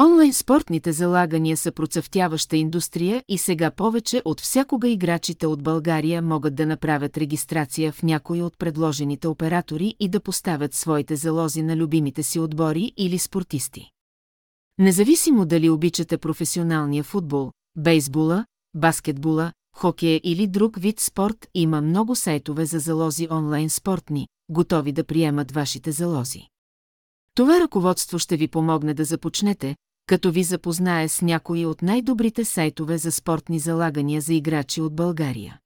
Онлайн спортните залагания са процъфтяваща индустрия и сега повече от всякога играчите от България могат да направят регистрация в някои от предложените оператори и да поставят своите залози на любимите си отбори или спортисти. Независимо дали обичате професионалния футбол, бейсбола, баскетбола, хокея или друг вид спорт, има много сайтове за залози онлайн спортни, готови да приемат вашите залози. Това ръководство ще ви помогне да започнете, като ви запознае с някои от най-добрите сайтове за спортни залагания за играчи от България.